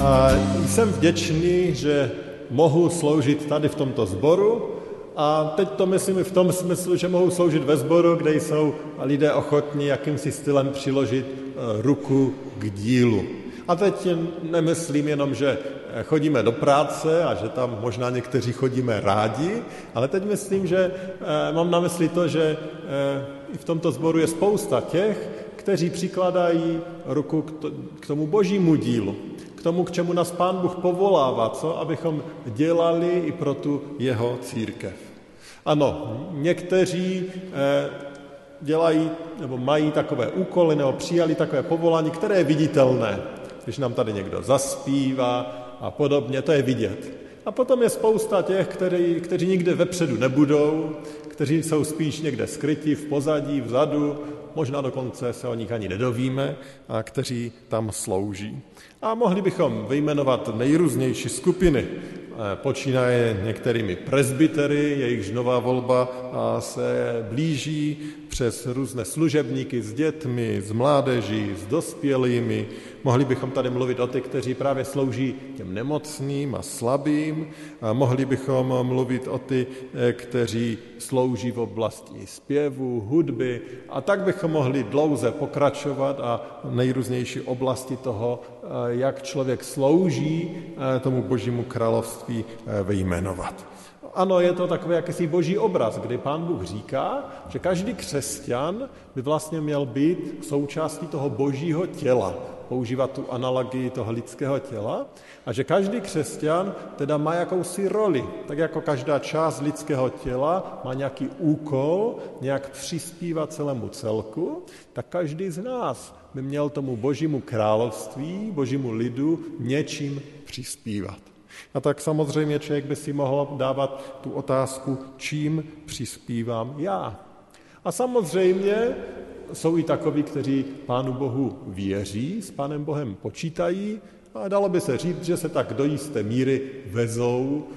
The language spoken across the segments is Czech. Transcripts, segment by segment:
a jsem vděčný, že mohu sloužit tady v tomto sboru a teď to myslím v tom smyslu, že mohu sloužit ve sboru, kde jsou lidé ochotní jakýmsi stylem přiložit e, ruku k dílu. A teď nemyslím jenom, že chodíme do práce a že tam možná někteří chodíme rádi, ale teď myslím, že e, mám na mysli to, že i v tomto sboru je spousta těch, kteří přikladají ruku k tomu božímu dílu tomu, k čemu nás Pán Bůh povolává, co? Abychom dělali i pro tu jeho církev. Ano, někteří eh, dělají nebo mají takové úkoly nebo přijali takové povolání, které je viditelné. Když nám tady někdo zaspívá a podobně, to je vidět. A potom je spousta těch, který, kteří nikde vepředu nebudou, kteří jsou spíš někde skryti v pozadí, vzadu, možná dokonce se o nich ani nedovíme, a kteří tam slouží. A mohli bychom vyjmenovat nejrůznější skupiny. Eh, počínaje některými presbytery, jejichž nová volba se blíží, přes různé služebníky s dětmi, s mládeží, s dospělými. Mohli bychom tady mluvit o těch, kteří právě slouží těm nemocným a slabým. A mohli bychom mluvit o ty, eh, kteří slouží v oblasti zpěvu, hudby. A tak bychom mohli dlouze pokračovat a nejrůznější oblasti toho, eh, jak člověk slouží tomu božímu království vyjmenovat. Ano, je to takový jakýsi boží obraz, kdy pán Bůh říká, že každý křesťan by vlastně měl být součástí toho božího těla, používat tu analogii toho lidského těla, a že každý křesťan teda má jakousi roli, tak jako každá část lidského těla má nějaký úkol, nějak přispívat celému celku, tak každý z nás by měl tomu božímu království, božímu lidu něčím přispívat. A tak samozřejmě člověk by si mohl dávat tu otázku, čím přispívám já. A samozřejmě jsou i takoví, kteří Pánu Bohu věří, s Pánem Bohem počítají, a dalo by se říct, že se tak do jisté míry vezou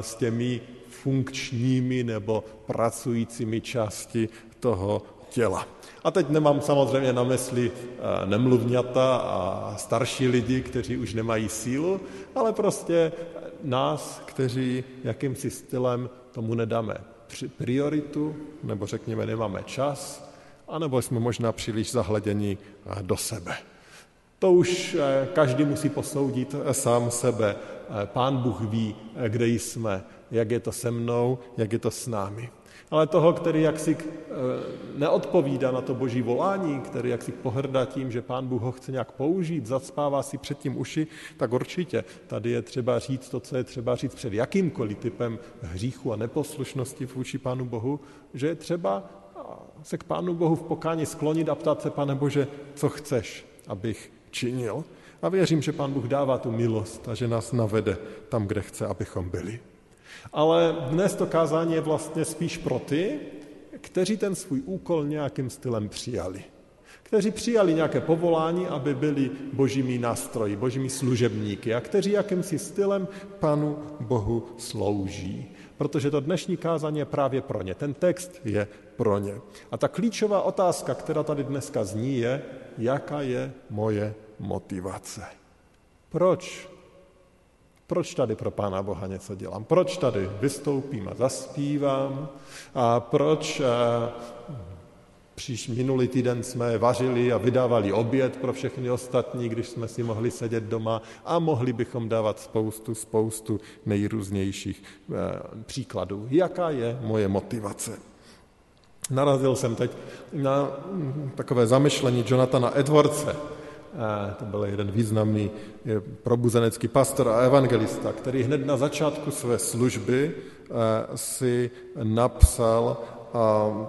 s těmi funkčními nebo pracujícími části toho těla. A teď nemám samozřejmě na mysli eh, nemluvňata a starší lidi, kteří už nemají sílu, ale prostě nás, kteří jakýmsi stylem tomu nedáme prioritu, nebo řekněme, nemáme čas, anebo jsme možná příliš zahleděni eh, do sebe. To už eh, každý musí posoudit sám sebe. Pán Bůh ví, kde jsme, jak je to se mnou, jak je to s námi ale toho, který jaksi eh, neodpovídá na to boží volání, který jaksi pohrdá tím, že pán Bůh ho chce nějak použít, zacpává si před tím uši, tak určitě tady je třeba říct to, co je třeba říct před jakýmkoliv typem hříchu a neposlušnosti vůči pánu Bohu, že je třeba se k pánu Bohu v pokání sklonit a ptát se, pane Bože, co chceš, abych činil. A věřím, že pán Bůh dává tu milost a že nás navede tam, kde chce, abychom byli. Ale dnes to kázání je vlastně spíš pro ty, kteří ten svůj úkol nějakým stylem přijali. Kteří přijali nějaké povolání, aby byli božími nástroji, božími služebníky a kteří jakýmsi stylem Panu Bohu slouží. Protože to dnešní kázání je právě pro ně. Ten text je pro ně. A ta klíčová otázka, která tady dneska zní, je, jaká je moje motivace. Proč proč tady pro Pána Boha něco dělám? Proč tady vystoupím a zaspívám? A proč eh, příš minulý týden jsme vařili a vydávali oběd pro všechny ostatní, když jsme si mohli sedět doma a mohli bychom dávat spoustu, spoustu nejrůznějších eh, příkladů. Jaká je moje motivace? Narazil jsem teď na hm, takové zamyšlení Jonathana Edwardse, to byl jeden významný probuzenecký pastor a evangelista, který hned na začátku své služby si napsal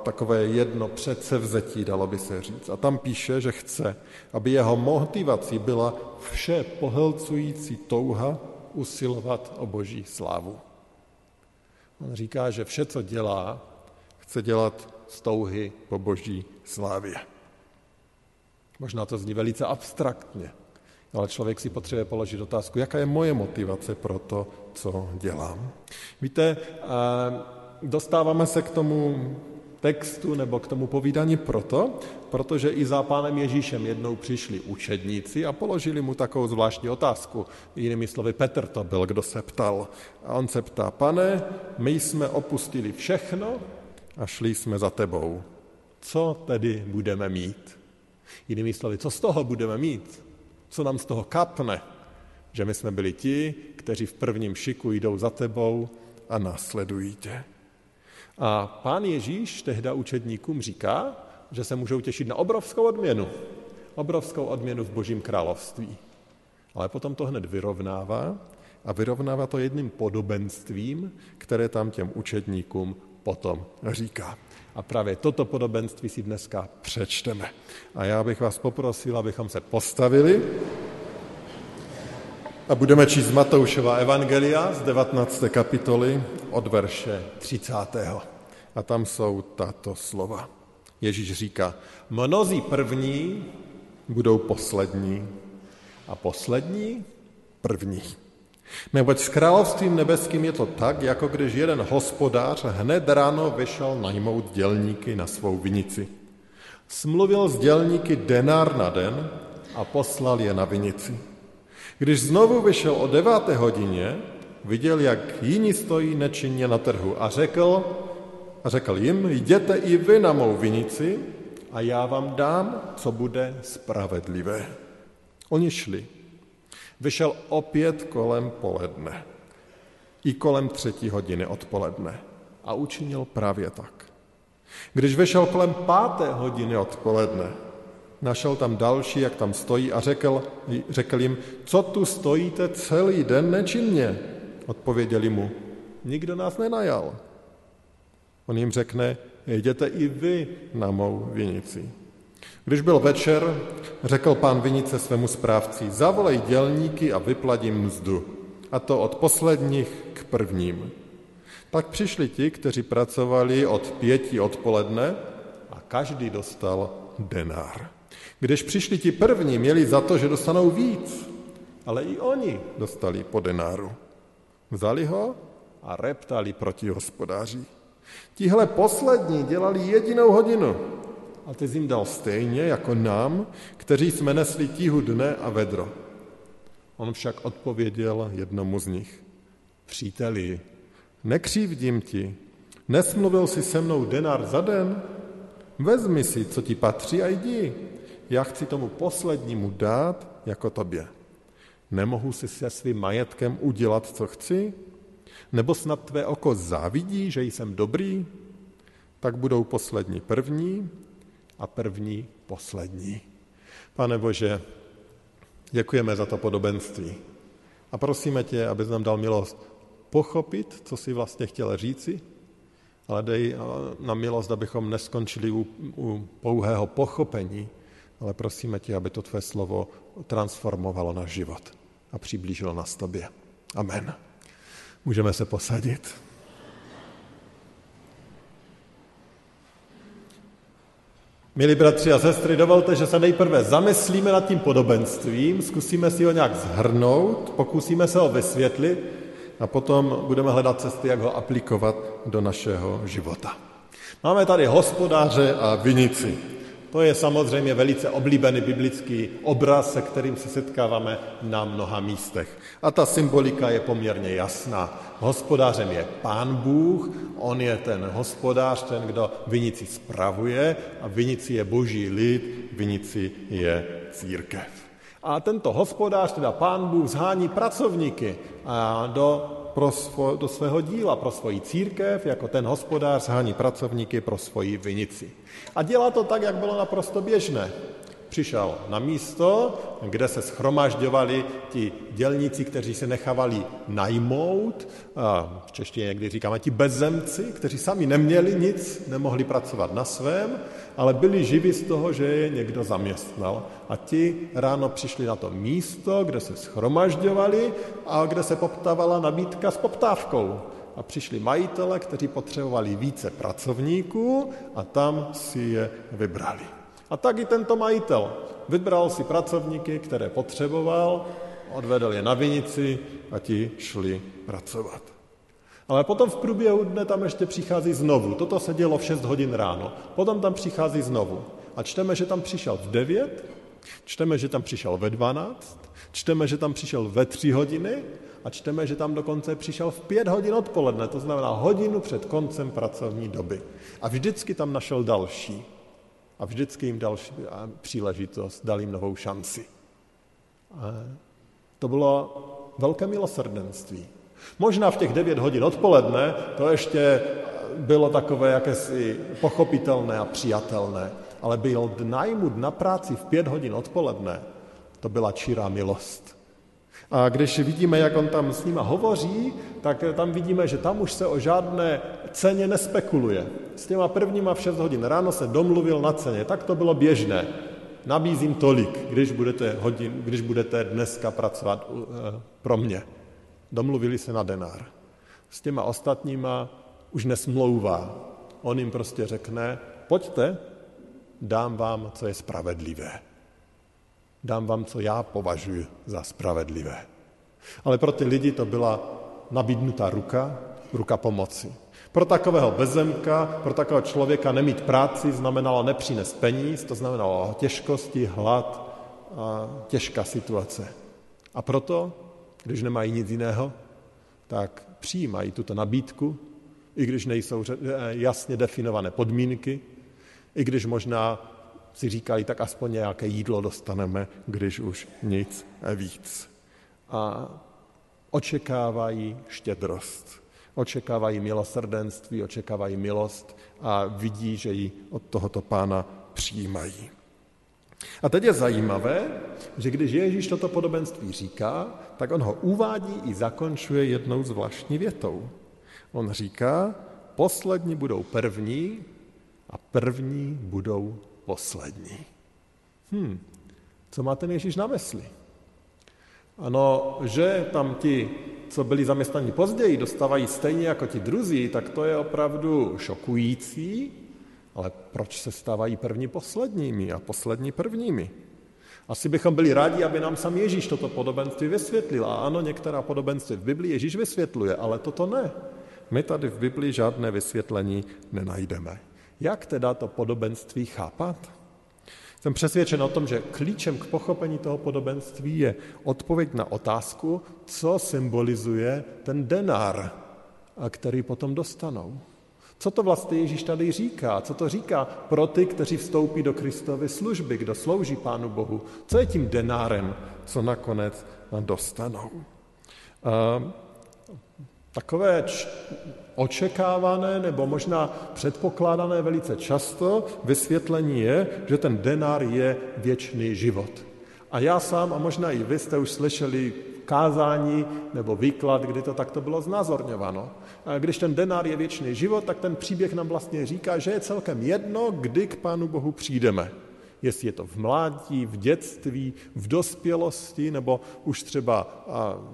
takové jedno předsevzetí, dalo by se říct. A tam píše, že chce, aby jeho motivací byla vše pohlcující touha usilovat o boží slávu. On říká, že vše, co dělá, chce dělat z touhy po boží slávě. Možná to zní velice abstraktně, ale člověk si potřebuje položit otázku, jaká je moje motivace pro to, co dělám. Víte, dostáváme se k tomu textu nebo k tomu povídání proto, protože i za pánem Ježíšem jednou přišli učedníci a položili mu takovou zvláštní otázku. Jinými slovy, Petr to byl, kdo se ptal. A on se ptá, pane, my jsme opustili všechno a šli jsme za tebou. Co tedy budeme mít? Jinými slovy, co z toho budeme mít? Co nám z toho kapne? Že my jsme byli ti, kteří v prvním šiku jdou za tebou a následují tě. A pán Ježíš tehda učedníkům říká, že se můžou těšit na obrovskou odměnu. Obrovskou odměnu v božím království. Ale potom to hned vyrovnává a vyrovnává to jedným podobenstvím, které tam těm učedníkům potom říká. A právě toto podobenství si dneska přečteme. A já bych vás poprosil, abychom se postavili a budeme číst Matoušova Evangelia z 19. kapitoly od verše 30. A tam jsou tato slova. Ježíš říká, mnozí první budou poslední a poslední první. Neboť s královstvím nebeským je to tak, jako když jeden hospodář hned ráno vyšel najmout dělníky na svou vinici. Smluvil s dělníky denár na den a poslal je na vinici. Když znovu vyšel o deváté hodině, viděl, jak jiní stojí nečinně na trhu a řekl, a řekl jim, jděte i vy na mou vinici a já vám dám, co bude spravedlivé. Oni šli. Vyšel opět kolem poledne. I kolem třetí hodiny odpoledne. A učinil právě tak. Když vyšel kolem páté hodiny odpoledne, našel tam další, jak tam stojí a řekl, řekl jim, co tu stojíte celý den nečinně? Odpověděli mu, nikdo nás nenajal. On jim řekne, jděte i vy na mou vinici. Když byl večer, řekl pán vinice svému správci, zavolej dělníky a vypladím mzdu, a to od posledních k prvním. Tak přišli ti, kteří pracovali od pěti odpoledne a každý dostal denár. Když přišli ti první, měli za to, že dostanou víc, ale i oni dostali po denáru. Vzali ho a reptali proti hospodáři. Tihle poslední dělali jedinou hodinu a ty jsi jim dal stejně jako nám, kteří jsme nesli tíhu dne a vedro. On však odpověděl jednomu z nich. Příteli, nekřívdím ti, nesmluvil si se mnou denar za den? Vezmi si, co ti patří a jdi. Já chci tomu poslednímu dát jako tobě. Nemohu si se svým majetkem udělat, co chci? Nebo snad tvé oko závidí, že jsem dobrý? Tak budou poslední první a první poslední. Pane Bože, děkujeme za to podobenství a prosíme tě, abys nám dal milost pochopit, co si vlastně chtěl říci, ale dej nám milost, abychom neskončili u, u pouhého pochopení, ale prosíme tě, aby to tvé slovo transformovalo náš život a přiblížilo nás tobě. Amen. Můžeme se posadit. Milí bratři a sestry, dovolte, že se nejprve zamyslíme nad tím podobenstvím, zkusíme si ho nějak zhrnout, pokusíme se ho vysvětlit a potom budeme hledat cesty, jak ho aplikovat do našeho života. Máme tady hospodáře a vinici. To je samozřejmě velice oblíbený biblický obraz, se kterým se setkáváme na mnoha místech. A ta symbolika je poměrně jasná. Hospodářem je Pán Bůh, on je ten hospodář, ten, kdo vinici spravuje a vinici je boží lid, vinici je církev. A tento hospodář, teda Pán Bůh, zhání pracovníky do pro svo, do svého díla, pro svoji církev, jako ten hospodář hání pracovníky pro svoji vinici. A dělá to tak, jak bylo naprosto běžné. Přišel na místo, kde se schromažďovali ti dělníci, kteří se nechávali najmout, v češtině někdy říkáme ti bezzemci, kteří sami neměli nic, nemohli pracovat na svém, ale byli živi z toho, že je někdo zaměstnal. A ti ráno přišli na to místo, kde se schromažďovali a kde se poptávala nabídka s poptávkou. A přišli majitele, kteří potřebovali více pracovníků a tam si je vybrali. A tak i tento majitel vybral si pracovníky, které potřeboval, odvedl je na vinici a ti šli pracovat. Ale potom v průběhu dne tam ještě přichází znovu. Toto se dělo v 6 hodin ráno. Potom tam přichází znovu. A čteme, že tam přišel v 9, čteme, že tam přišel ve 12, čteme, že tam přišel ve 3 hodiny a čteme, že tam dokonce přišel v 5 hodin odpoledne, to znamená hodinu před koncem pracovní doby. A vždycky tam našel další. A vždycky jim dal příležitost, dal jim novou šanci. A to bylo velké milosrdenství. Možná v těch 9 hodin odpoledne to ještě bylo takové jakési pochopitelné a přijatelné, ale byl najmut na práci v pět hodin odpoledne, to byla čirá milost. A když vidíme, jak on tam s nima hovoří, tak tam vidíme, že tam už se o žádné ceně nespekuluje. S těma prvníma v 6 hodin ráno se domluvil na ceně, tak to bylo běžné. Nabízím tolik, když budete, hodin, když budete dneska pracovat uh, pro mě. Domluvili se na denár. S těma ostatníma už nesmlouvá. On jim prostě řekne, pojďte, dám vám, co je spravedlivé. Dám vám, co já považuji za spravedlivé. Ale pro ty lidi to byla nabídnutá ruka, ruka pomoci. Pro takového bezemka, pro takového člověka nemít práci znamenalo nepřinést peníz, to znamenalo těžkosti, hlad a těžká situace. A proto, když nemají nic jiného, tak přijímají tuto nabídku, i když nejsou jasně definované podmínky, i když možná si říkají, tak aspoň nějaké jídlo dostaneme, když už nic víc. A očekávají štědrost, očekávají milosrdenství, očekávají milost a vidí, že ji od tohoto pána přijímají. A teď je zajímavé, že když Ježíš toto podobenství říká, tak on ho uvádí i zakončuje jednou zvláštní větou. On říká, poslední budou první a první budou poslední. Hm, co má ten Ježíš na mysli? Ano, že tam ti, co byli zaměstnaní později, dostávají stejně jako ti druzí, tak to je opravdu šokující, ale proč se stávají první posledními a poslední prvními? Asi bychom byli rádi, aby nám sam Ježíš toto podobenství vysvětlil. A ano, některá podobenství v Biblii Ježíš vysvětluje, ale toto ne. My tady v Biblii žádné vysvětlení nenajdeme. Jak teda to podobenství chápat? Jsem přesvědčen o tom, že klíčem k pochopení toho podobenství je odpověď na otázku, co symbolizuje ten denár, který potom dostanou. Co to vlastně Ježíš tady říká? Co to říká pro ty, kteří vstoupí do Kristovy služby, kdo slouží Pánu Bohu? Co je tím denárem, co nakonec dostanou? Takové očekávané nebo možná předpokládané velice často vysvětlení je, že ten denár je věčný život. A já sám a možná i vy jste už slyšeli kázání nebo výklad, kdy to takto bylo znázorňováno. Když ten denár je věčný život, tak ten příběh nám vlastně říká, že je celkem jedno, kdy k Pánu Bohu přijdeme. Jestli je to v mládí, v dětství, v dospělosti nebo už třeba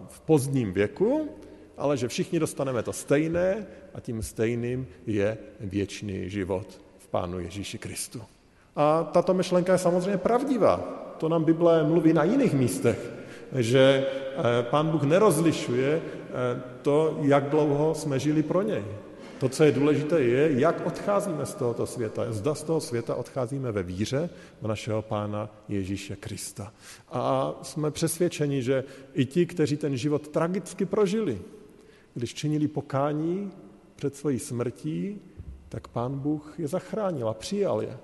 v pozdním věku, ale že všichni dostaneme to stejné a tím stejným je věčný život v Pánu Ježíši Kristu. A tato myšlenka je samozřejmě pravdivá. To nám Bible mluví na jiných místech, že eh, Pán Bůh nerozlišuje eh, to, jak dlouho jsme žili pro něj. To, co je důležité, je, jak odcházíme z tohoto světa. Zda z toho světa odcházíme ve víře v našeho Pána Ježíše Krista. A jsme přesvědčeni, že i ti, kteří ten život tragicky prožili, když činili pokání před svojí smrtí, tak pán Bůh je zachránil a přijal je.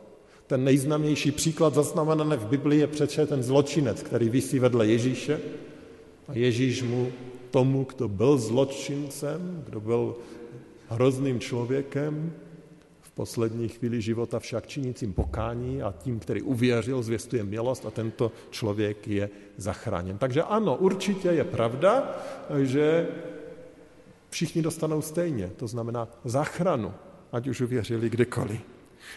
Ten nejznámější příklad zaznamenaný v Biblii je přece ten zločinec, který visí vedle Ježíše a Ježíš mu tomu, kdo byl zločincem, kdo byl hrozným člověkem, v poslední chvíli života však činícím pokání a tím, který uvěřil, zvěstuje milost a tento člověk je zachráněn. Takže ano, určitě je pravda, že všichni dostanou stejně, to znamená záchranu, ať už uvěřili kdykoliv.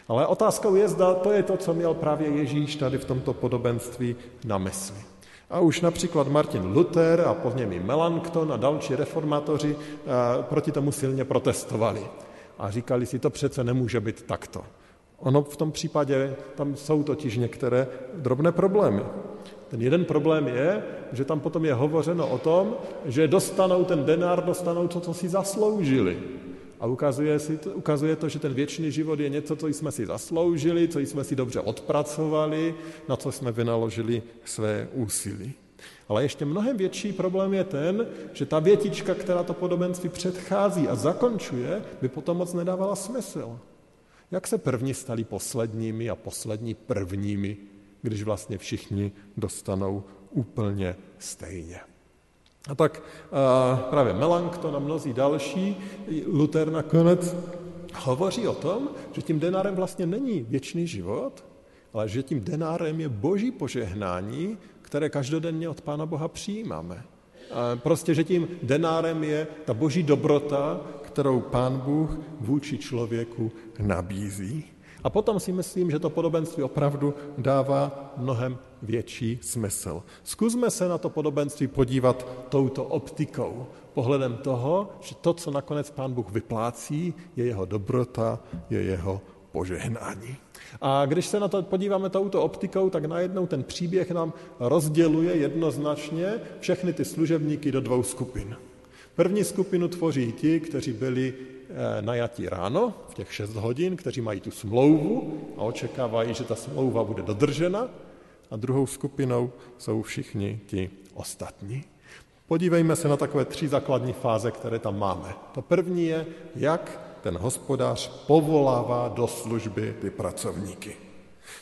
Ale otázkou je, zda to je to, co měl právě Ježíš tady v tomto podobenství na mysli. A už například Martin Luther a po něm i Melanchthon a další reformátoři eh, proti tomu silně protestovali. A říkali si, to přece nemůže být takto. Ono v tom případě, tam jsou totiž některé drobné problémy. Ten jeden problém je, že tam potom je hovořeno o tom, že dostanou ten denár, dostanou to, co si zasloužili. A ukazuje, si to, ukazuje to, že ten věčný život je něco, co jsme si zasloužili, co jsme si dobře odpracovali, na co jsme vynaložili své úsilí. Ale ještě mnohem větší problém je ten, že ta větička, která to podobenství předchází a zakončuje, by potom moc nedávala smysl. Jak se první stali posledními a poslední prvními, když vlastně všichni dostanou úplně stejně. A tak právě Melanchthon a mnozí další, Luther nakonec hovoří o tom, že tím denárem vlastně není věčný život, ale že tím denárem je boží požehnání, které každodenně od Pána Boha přijímáme. Prostě, že tím denárem je ta boží dobrota, kterou Pán Bůh vůči člověku nabízí. A potom si myslím, že to podobenství opravdu dává mnohem větší smysl. Zkusme se na to podobenství podívat touto optikou, pohledem toho, že to, co nakonec Pán Bůh vyplácí, je jeho dobrota, je jeho požehnání. A když se na to podíváme touto optikou, tak najednou ten příběh nám rozděluje jednoznačně všechny ty služebníky do dvou skupin. První skupinu tvoří ti, kteří byli eh, najatí ráno, v těch 6 hodin, kteří mají tu smlouvu a očekávají, že ta smlouva bude dodržena. A druhou skupinou jsou všichni ti ostatní. Podívejme se na takové tři základní fáze, které tam máme. To první je, jak ten hospodář povolává do služby ty pracovníky.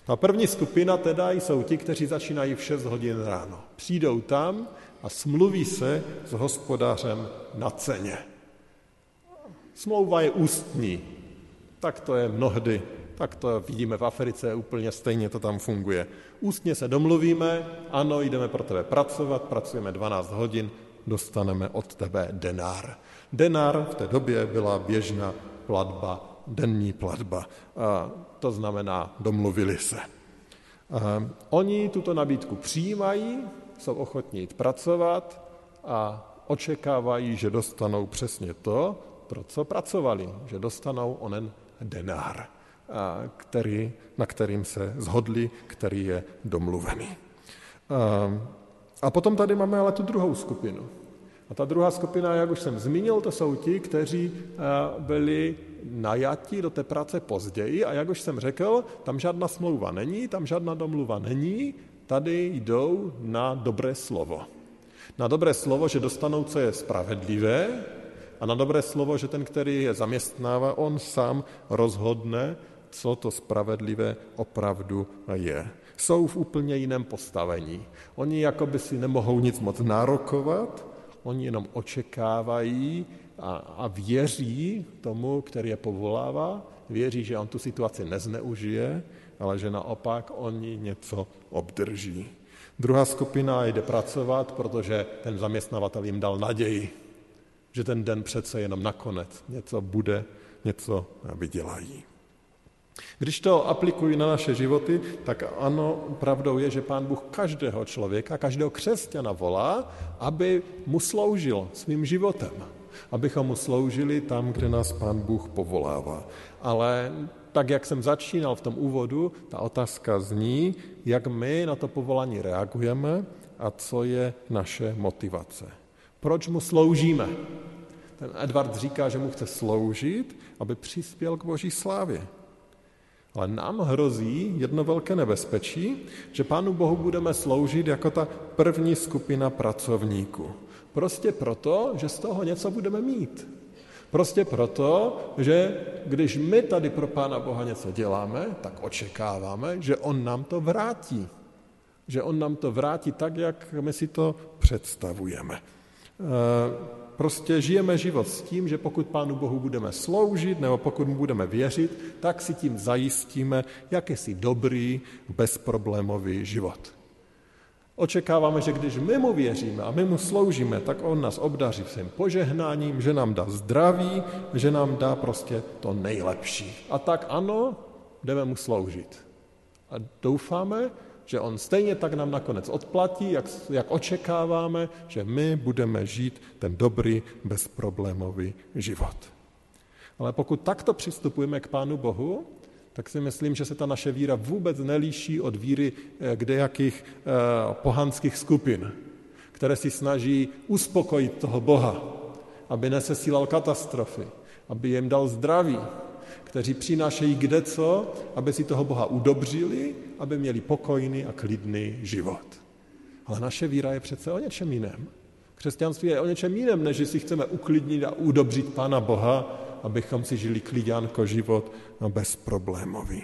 Ta první skupina teda jsou ti, kteří začínají v 6 hodin ráno. Přijdou tam a smluví se s hospodářem na ceně. Smlouva je ústní, tak to je mnohdy, tak to vidíme v Africe, úplně stejně to tam funguje. Ústně se domluvíme, ano, jdeme pro tebe pracovat, pracujeme 12 hodin, dostaneme od tebe denár. Denár v té době byla běžná platba, denní platba. A to znamená, domluvili se. A oni tuto nabídku přijímají, jsou ochotní jít pracovat a očekávají, že dostanou přesně to, pro co pracovali, že dostanou onen denár, který, na kterým se zhodli, který je domluvený. A potom tady máme ale tu druhou skupinu. A ta druhá skupina, jak už jsem zmínil, to jsou ti, kteří byli najati do té práce později a jak už jsem řekl, tam žádná smlouva není, tam žádná domluva není, tady jdou na dobré slovo. Na dobré slovo, že dostanou, co je spravedlivé a na dobré slovo, že ten, který je zaměstnává, on sám rozhodne, co to spravedlivé opravdu je. Jsou v úplně jiném postavení. Oni jakoby si nemohou nic moc nárokovat, oni jenom očekávají a, a věří tomu, který je povolává, věří, že on tu situaci nezneužije, ale že naopak oni něco obdrží. Druhá skupina jde pracovat, protože ten zaměstnavatel jim dal naději, že ten den přece jenom nakonec něco bude, něco vydělají. Když to aplikuji na naše životy, tak ano, pravdou je, že Pán Bůh každého člověka, každého křesťana volá, aby mu sloužil svým životem. Abychom mu sloužili tam, kde nás Pán Bůh povolává. Ale tak, jak jsem začínal v tom úvodu, ta otázka zní, jak my na to povolání reagujeme a co je naše motivace. Proč mu sloužíme? Ten Edward říká, že mu chce sloužit, aby přispěl k boží slávě. Ale nám hrozí jedno velké nebezpečí, že Pánu Bohu budeme sloužit jako ta první skupina pracovníků. Prostě proto, že z toho něco budeme mít. Prostě proto, že když my tady pro Pána Boha něco děláme, tak očekáváme, že On nám to vrátí. Že On nám to vrátí tak, jak my si to představujeme. Eh, prostě žijeme život s tím, že pokud Pánu Bohu budeme sloužit nebo pokud mu budeme věřit, tak si tím zajistíme jakýsi dobrý, bezproblémový život. Očekáváme, že když my mu věříme a my mu sloužíme, tak on nás obdaří všem požehnáním, že nám dá zdraví, že nám dá prostě to nejlepší. A tak ano, jdeme mu sloužit. A doufáme, že on stejně tak nám nakonec odplatí, jak, jak očekáváme, že my budeme žít ten dobrý, bezproblémový život. Ale pokud takto přistupujeme k Pánu Bohu, tak si myslím, že se ta naše víra vůbec nelíší od víry eh, kdejakých eh, pohanských skupin, které si snaží uspokojit toho Boha, aby nesesílal katastrofy, aby jim dal zdraví, kteří přinášejí kde co, aby si toho Boha udobřili, aby měli pokojný a klidný život. Ale naše víra je přece o něčem jiném. Křesťanství je o něčem jiném, než si chceme uklidnit a udobřit Pána Boha, abychom si žili klidňánko život bezproblémový.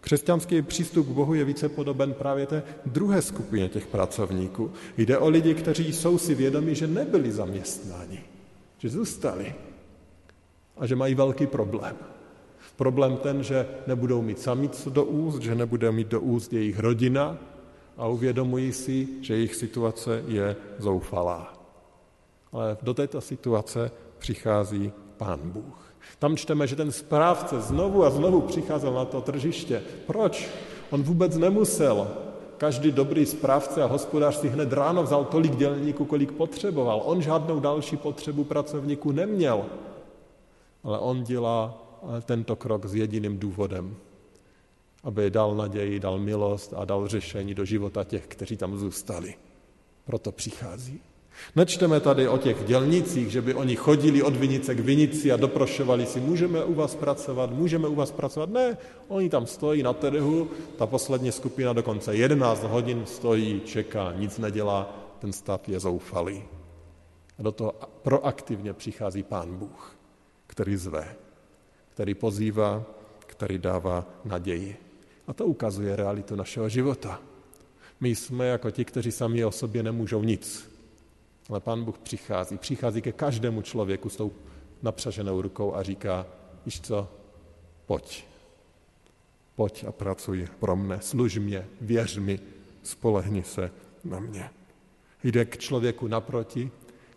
Křesťanský přístup k Bohu je více podoben právě té druhé skupině těch pracovníků. Jde o lidi, kteří jsou si vědomi, že nebyli zaměstnáni, že zůstali a že mají velký problém. Problém ten, že nebudou mít sami co do úst, že nebude mít do úst jejich rodina a uvědomují si, že jejich situace je zoufalá. Ale do této situace přichází Pán Bůh. Tam čteme, že ten správce znovu a znovu přicházel na to tržiště. Proč? On vůbec nemusel. Každý dobrý správce a hospodář si hned ráno vzal tolik dělníků, kolik potřeboval. On žádnou další potřebu pracovníků neměl. Ale on dělá tento krok s jediným důvodem, aby dal naději, dal milost a dal řešení do života těch, kteří tam zůstali. Proto přichází. Nečteme tady o těch dělnicích, že by oni chodili od vinice k vinici a doprošovali si, můžeme u vás pracovat, můžeme u vás pracovat. Ne, oni tam stojí na trhu, ta poslední skupina dokonce 11 hodin stojí, čeká, nic nedělá, ten stav je zoufalý. A do toho proaktivně přichází Pán Bůh, který zve, který pozývá, který dává naději. A to ukazuje realitu našeho života. My jsme jako ti, kteří sami o sobě nemůžou nic. Ale Pán Bůh přichází. Přichází ke každému člověku s tou napřaženou rukou a říká, víš co, pojď. Pojď a pracuj pro mne, služ mě, věř mi, spolehni se na mě. Jde k člověku naproti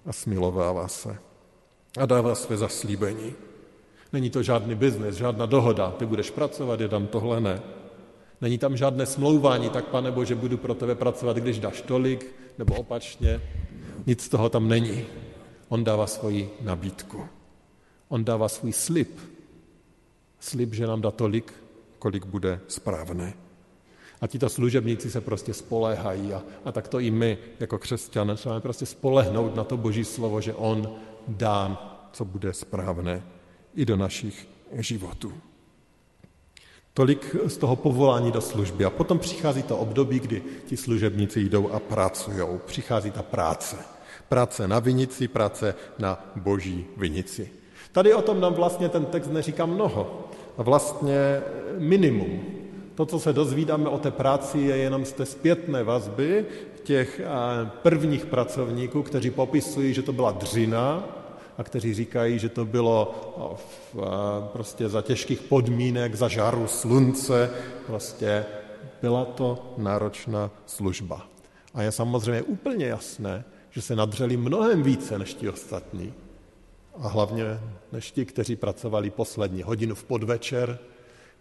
a smilovává se. A dává své zaslíbení. Není to žádný biznes, žádná dohoda. Ty budeš pracovat, je tam tohle ne. Není tam žádné smlouvání, tak pane Bože, budu pro tebe pracovat, když dáš tolik, nebo opačně. Nic z toho tam není. On dává svoji nabídku. On dává svůj slib. Slib, že nám dá tolik, kolik bude správné. A tito služebníci se prostě spoléhají a, a tak to i my jako křesťané máme prostě spolehnout na to boží slovo, že on dá, co bude správné i do našich životů. Tolik z toho povolání do služby. A potom přichází to období, kdy ti služebníci jdou a pracují. Přichází ta práce. Práce na vinici, práce na boží vinici. Tady o tom nám vlastně ten text neříká mnoho. A vlastně minimum. To, co se dozvídáme o té práci, je jenom z té zpětné vazby těch eh, prvních pracovníků, kteří popisují, že to byla dřina, a kteří říkají, že to bylo v, prostě za těžkých podmínek, za žáru slunce, prostě byla to náročná služba. A je samozřejmě úplně jasné, že se nadřeli mnohem více než ti ostatní. A hlavně než ti, kteří pracovali poslední hodinu v podvečer,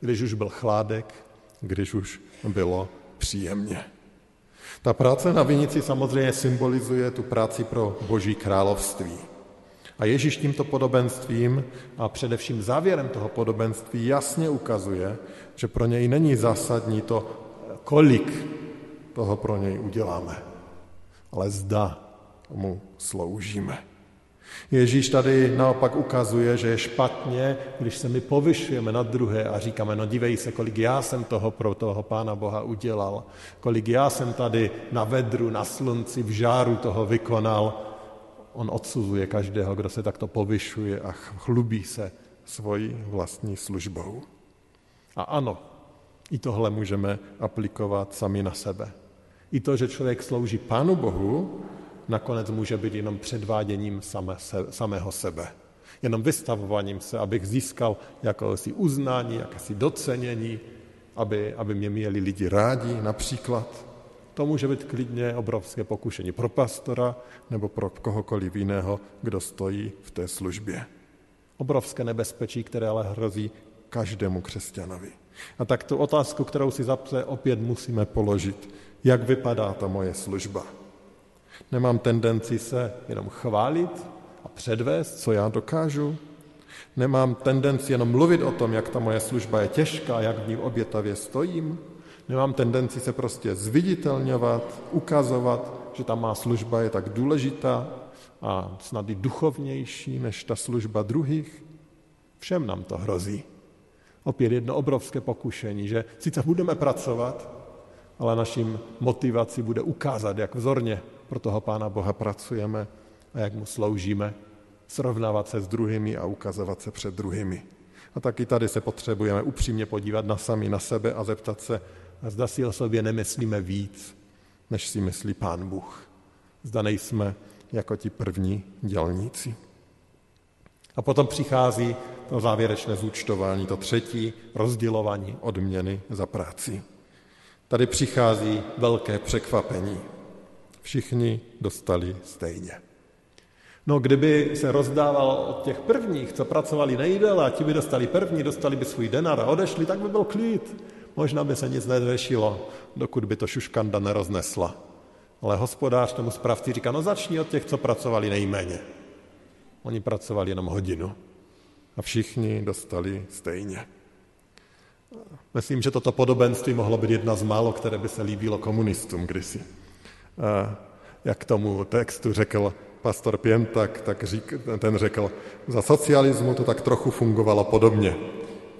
když už byl chládek, když už bylo příjemně. Ta práce na vinici samozřejmě symbolizuje tu práci pro Boží království. A Ježíš tímto podobenstvím a především závěrem toho podobenství jasně ukazuje, že pro něj není zásadní to, kolik toho pro něj uděláme, ale zda mu sloužíme. Ježíš tady naopak ukazuje, že je špatně, když se my povyšujeme na druhé a říkáme, no dívej se, kolik já jsem toho pro toho Pána Boha udělal, kolik já jsem tady na vedru, na slunci, v žáru toho vykonal, on odsuzuje každého, kdo se takto povyšuje a chlubí se svojí vlastní službou. A ano, i tohle můžeme aplikovat sami na sebe. I to, že člověk slouží Pánu Bohu, nakonec může být jenom předváděním same, se, samého sebe. Jenom vystavováním se, abych získal jakési uznání, jakési docenění, aby, aby mě měli lidi rádi například. To může být klidně obrovské pokušení pro pastora nebo pro kohokoliv jiného, kdo stojí v té službě. Obrovské nebezpečí, které ale hrozí každému křesťanovi. A tak tu otázku, kterou si zapře opět musíme položit, jak vypadá ta moje služba. Nemám tendenci se jenom chválit a předvést, co já dokážu. Nemám tendenci jenom mluvit o tom, jak ta moje služba je těžká, jak v ní obětavě stojím. Nemám tendenci se prostě zviditelňovat, ukazovat, že ta má služba je tak důležitá a snad i duchovnější než ta služba druhých. Všem nám to hrozí. Opět jedno obrovské pokušení, že sice budeme pracovat, ale naším motivací bude ukázat, jak vzorně pro toho Pána Boha pracujeme a jak mu sloužíme, srovnávat se s druhými a ukazovat se před druhými. A taky tady se potřebujeme upřímně podívat na sami na sebe a zeptat se, zda si o sobě nemyslíme víc, než si myslí Pán Bůh. Zda nejsme jako ti první dělníci. A potom přichází to závěrečné zúčtování, to třetí rozdělování odměny za práci. Tady přichází velké překvapení. Všichni dostali stejně. No, kdyby se rozdával od těch prvních, co pracovali nejdéle a ti by dostali první, dostali by svůj denar a odešli, tak by byl klid. Možná by se nic neřešilo, dokud by to šuškanda neroznesla. Ale hospodář tomu správci říká, no začni od těch, co pracovali nejméně. Oni pracovali jenom hodinu a všichni dostali stejně. Myslím, že toto podobenství mohlo být jedna z málo, které by se líbilo komunistům kdysi. Jak tomu textu řekl pastor Pěntak, tak řík, ten řekl, za socialismu to tak trochu fungovalo podobně.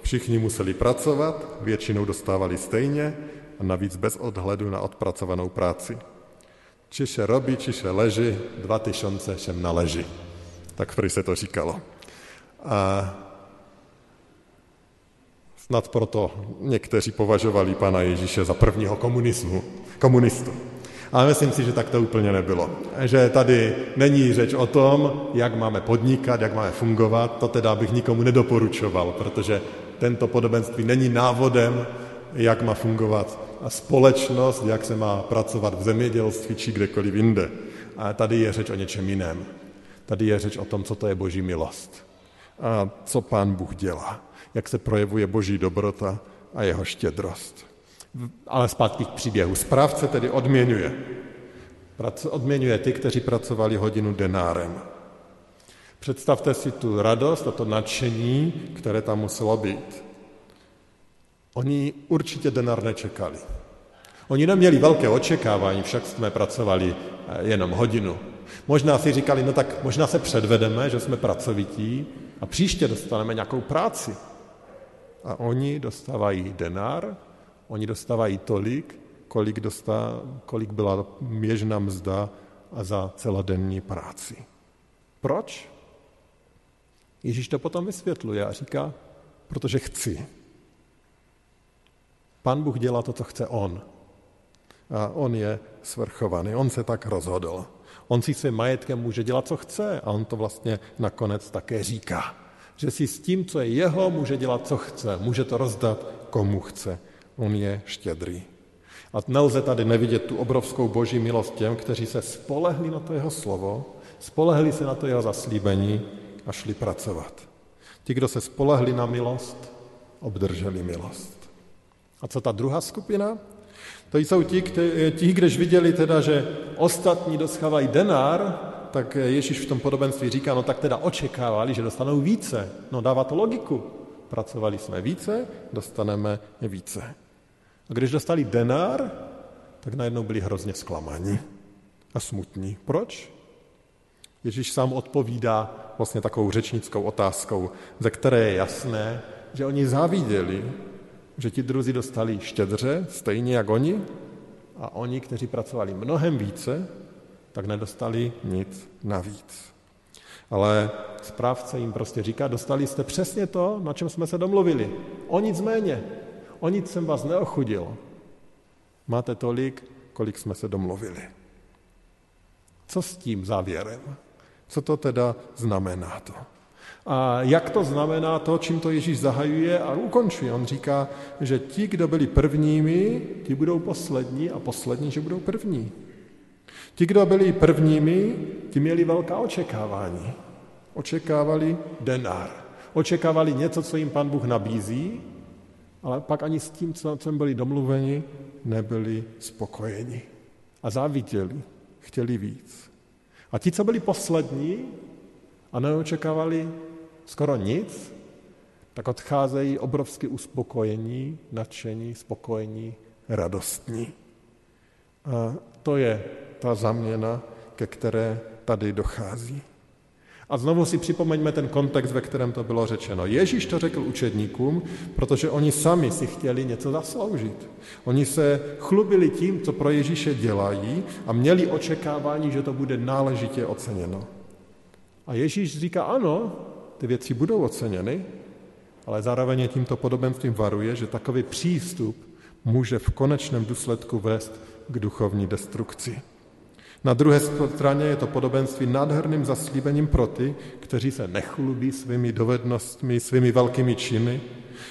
Všichni museli pracovat, většinou dostávali stejně a navíc bez odhledu na odpracovanou práci. Čiše robí, čiše leží, dva tyšonce všem naleží. Tak prý se to říkalo. A snad proto někteří považovali pana Ježíše za prvního komunismu, komunistu. Ale myslím si, že tak to úplně nebylo. Že tady není řeč o tom, jak máme podnikat, jak máme fungovat, to teda bych nikomu nedoporučoval, protože tento podobenství není návodem, jak má fungovat společnost, jak se má pracovat v zemědělství či kdekoliv jinde. A tady je řeč o něčem jiném. Tady je řeč o tom, co to je boží milost. A co pán Bůh dělá. Jak se projevuje boží dobrota a jeho štědrost. Ale zpátky k příběhu. Správce tedy odměňuje. Odměňuje ty, kteří pracovali hodinu denárem. Představte si tu radost a to nadšení, které tam muselo být. Oni určitě denar nečekali. Oni neměli velké očekávání, však jsme pracovali eh, jenom hodinu. Možná si říkali, no tak možná se předvedeme, že jsme pracovití a příště dostaneme nějakou práci. A oni dostávají denár, oni dostávají tolik, kolik, dostá, kolik byla běžná mzda a za celodenní práci. Proč? Ježíš to potom vysvětluje a říká, protože chci. Pan Bůh dělá to, co chce On. A On je svrchovaný, On se tak rozhodl. On si svým majetkem může dělat, co chce a on to vlastně nakonec také říká. Že si s tím, co je jeho, může dělat, co chce. Může to rozdat, komu chce. On je štědrý. A nelze tady nevidět tu obrovskou boží milost těm, kteří se spolehli na to jeho slovo, spolehli se na to jeho zaslíbení a šli pracovat. Ti, kdo se spolehli na milost, obdrželi milost. A co ta druhá skupina? To jsou ti, ti, kteří viděli teda, že ostatní dostávají denár, tak Ježíš v tom podobenství říká, no tak teda očekávali, že dostanou více. No dává to logiku. Pracovali jsme více, dostaneme více. A když dostali denár, tak najednou byli hrozně zklamaní a smutní. Proč? Ježíš sám odpovídá vlastně takovou řečnickou otázkou, ze které je jasné, že oni záviděli, že ti druzí dostali štědře, stejně jak oni, a oni, kteří pracovali mnohem více, tak nedostali nic navíc. Ale správce jim prostě říká, dostali jste přesně to, na čem jsme se domluvili. O nic méně. O nic jsem vás neochudil. Máte tolik, kolik jsme se domluvili. Co s tím závěrem? Co to teda znamená to? A jak to znamená to, čím to Ježíš zahajuje a ukončuje? On říká, že ti, kdo byli prvními, ti budou poslední a poslední, že budou první. Ti, kdo byli prvními, ti měli velká očekávání. Očekávali denár. Očekávali něco, co jim pan Bůh nabízí, ale pak ani s tím, co jsme byli domluveni, nebyli spokojeni. A záviděli, chtěli víc. A ti, co byli poslední a neočekávali skoro nic, tak odcházejí obrovsky uspokojení, nadšení, spokojení, radostní. A to je ta zaměna, ke které tady dochází. A znovu si připomeňme ten kontext, ve kterém to bylo řečeno. Ježíš to řekl učedníkům, protože oni sami si chtěli něco zasloužit. Oni se chlubili tím, co pro Ježíše dělají a měli očekávání, že to bude náležitě oceněno. A Ježíš říká, ano, ty věci budou oceněny, ale zároveň tímto podobenstvím varuje, že takový přístup může v konečném důsledku vést k duchovní destrukci. Na druhé straně je to podobenství nádherným zaslíbením pro ty, kteří se nechlubí svými dovednostmi, svými velkými činy,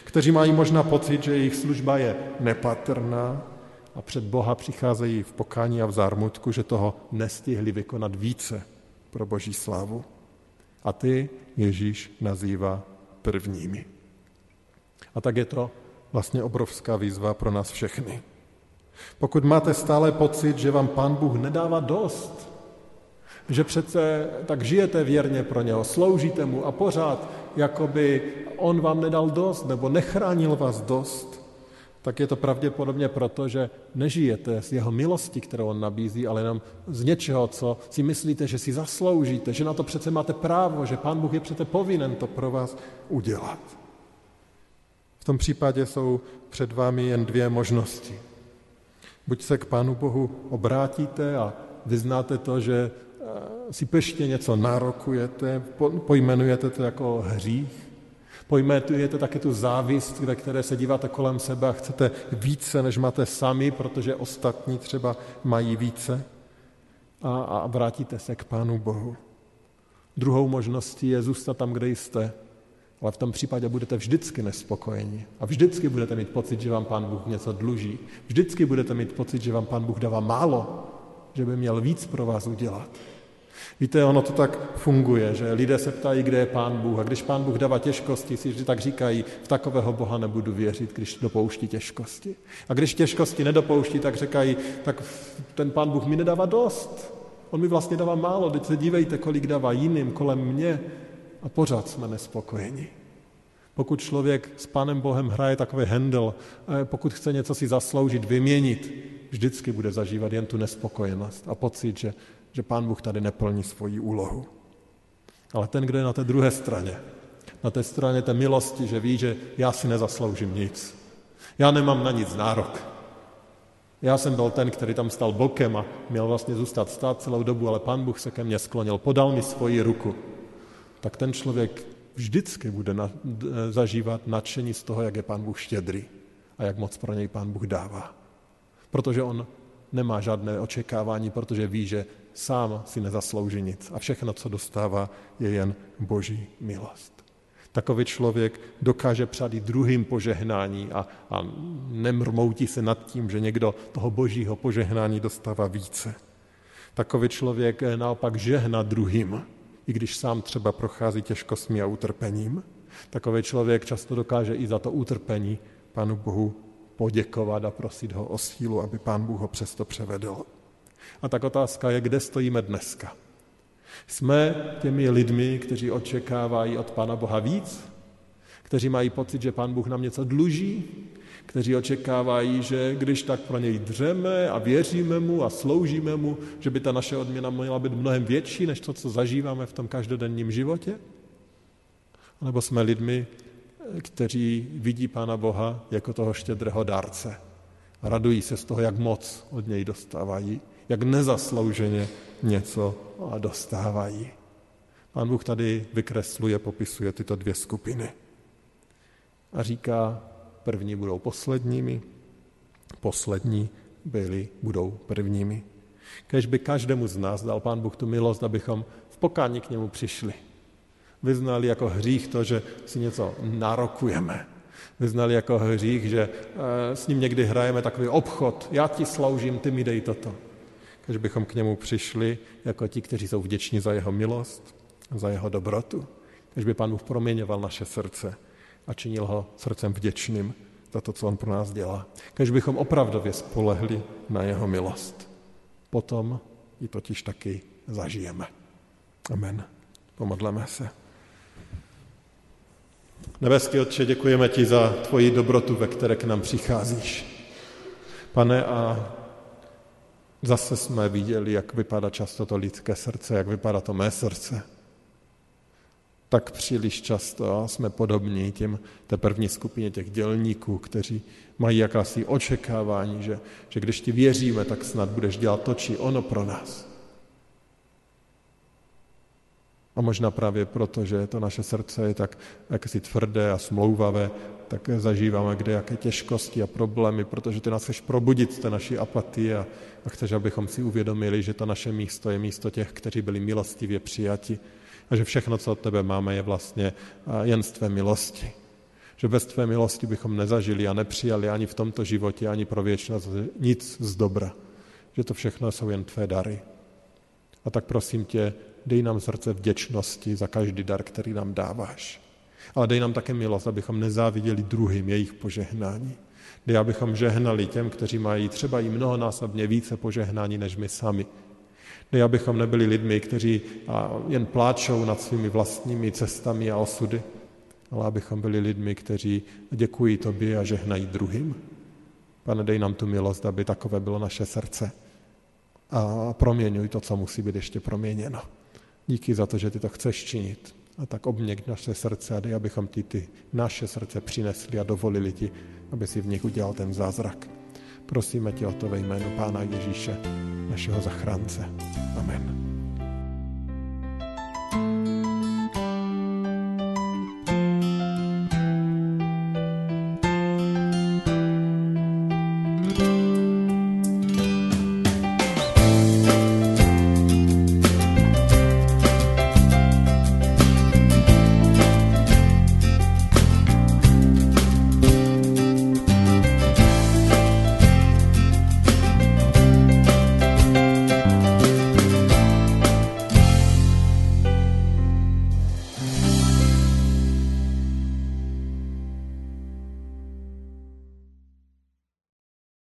kteří mají možná pocit, že jejich služba je nepatrná a před Boha přicházejí v pokání a v zármutku, že toho nestihli vykonat více pro Boží slávu. A ty Ježíš nazývá prvními. A tak je to vlastně obrovská výzva pro nás všechny. Pokud máte stále pocit, že vám Pán Bůh nedává dost, že přece tak žijete věrně pro něho, sloužíte mu a pořád, jakoby on vám nedal dost nebo nechránil vás dost, tak je to pravděpodobně proto, že nežijete z jeho milosti, kterou on nabízí, ale jenom z něčeho, co si myslíte, že si zasloužíte, že na to přece máte právo, že Pán Bůh je přece povinen to pro vás udělat. V tom případě jsou před vámi jen dvě možnosti. Buď se k Pánu Bohu obrátíte a vyznáte to, že eh, si peště něco nárokujete, pojmenujete to jako hřích, pojmenujete také tu závist, ve které se díváte kolem sebe a chcete více, než máte sami, protože ostatní třeba mají více a, a vrátíte se k Pánu Bohu. Druhou možností je zůstat tam, kde jste, ale v tom případě budete vždycky nespokojeni. A vždycky budete mít pocit, že vám Pán Bůh něco dluží. Vždycky budete mít pocit, že vám Pán Bůh dává málo, že by měl víc pro vás udělat. Víte, ono to tak funguje, že lidé se ptají, kde je Pán Bůh. A když Pán Bůh dává těžkosti, si tak říkají, v takového Boha nebudu věřit, když dopouští těžkosti. A když těžkosti nedopouští, tak říkají, tak ten Pán Bůh mi nedává dost. On mi vlastně dává málo, teď se dívejte, kolik dává jiným kolem mě a pořád jsme nespokojeni. Pokud člověk s Pánem Bohem hraje takový handel, pokud chce něco si zasloužit, vyměnit, vždycky bude zažívat jen tu nespokojenost a pocit, že, že Pán Bůh tady neplní svoji úlohu. Ale ten, kdo je na té druhé straně, na té straně té milosti, že ví, že já si nezasloužím nic. Já nemám na nic nárok. Já jsem byl ten, který tam stal bokem a měl vlastně zůstat stát celou dobu, ale Pán Bůh se ke mně sklonil, podal mi svoji ruku tak ten člověk vždycky bude na, zažívat nadšení z toho, jak je Pán Bůh štědrý a jak moc pro něj Pán Bůh dává. Protože on nemá žádné očekávání, protože ví, že sám si nezaslouží nic a všechno, co dostává, je jen boží milost. Takový člověk dokáže přát i druhým požehnání a, a nemrmoutí se nad tím, že někdo toho božího požehnání dostává více. Takový člověk naopak žehna druhým i když sám třeba prochází těžkostmi a utrpením. Takový člověk často dokáže i za to utrpení Pánu Bohu poděkovat a prosit ho o sílu, aby Pán Bůh ho přesto převedl. A tak otázka je, kde stojíme dneska. Jsme těmi lidmi, kteří očekávají od Pána Boha víc, kteří mají pocit, že Pán Bůh nám něco dluží, kteří očekávají, že když tak pro něj dřeme a věříme mu a sloužíme mu, že by ta naše odměna měla být mnohem větší, než to, co zažíváme v tom každodenním životě? Nebo jsme lidmi, kteří vidí Pána Boha jako toho štědrého dárce a radují se z toho, jak moc od něj dostávají, jak nezaslouženě něco dostávají. Pán Bůh tady vykresluje, popisuje tyto dvě skupiny. A říká, první budou posledními, poslední byli, budou prvními. Kež by každému z nás dal Pán Bůh tu milost, abychom v pokání k němu přišli. Vyznali jako hřích to, že si něco narokujeme. Vyznali jako hřích, že eh, s ním někdy hrajeme takový obchod. Já ti sloužím, ty mi dej toto. Kež bychom k němu přišli jako ti, kteří jsou vděční za jeho milost, za jeho dobrotu. Kež by Pán Bůh proměňoval naše srdce a činil ho srdcem vděčným za to, co on pro nás dělá. Kež bychom opravdově spolehli na jeho milost. Potom ji totiž taky zažijeme. Amen. Pomodleme se. Nebeský Otče, děkujeme ti za tvoji dobrotu, ve které k nám přicházíš. Pane, a zase jsme viděli, jak vypadá často to lidské srdce, jak vypadá to mé srdce tak příliš často jsme podobní těm té první skupině těch dělníků, kteří mají jakási očekávání, že, že když ti věříme, tak snad budeš dělat to, či ono pro nás. A možná právě proto, že to naše srdce je tak jakési tvrdé a smlouvavé, tak zažíváme kde jaké těžkosti a problémy, protože ty nás chceš probudit z té naší apatie a, a chceš, abychom si uvědomili, že to naše místo je místo těch, kteří byli milostivě přijati a že všechno, co od tebe máme, je vlastně jen z tvé milosti. Že bez tvé milosti bychom nezažili a nepřijali ani v tomto životě, ani pro věčnost nic z dobra. Že to všechno jsou jen tvé dary. A tak prosím tě, dej nám srdce vděčnosti za každý dar, který nám dáváš. Ale dej nám také milost, abychom nezáviděli druhým jejich požehnání. Dej, abychom žehnali těm, kteří mají třeba i mnohonásobně více požehnání než my sami. Dej, abychom nebyli lidmi, kteří jen pláčou nad svými vlastními cestami a osudy, ale abychom byli lidmi, kteří děkují tobě a žehnají druhým. Pane, dej nám tu milost, aby takové bylo naše srdce. A proměňuj to, co musí být ještě proměněno. Díky za to, že ty to chceš činit. A tak obměk naše srdce a dej, abychom ti ty naše srdce přinesli a dovolili ti, aby si v nich udělal ten zázrak. Prosíme tě o to ve jménu Pána Ježíše, našeho zachránce. Amen.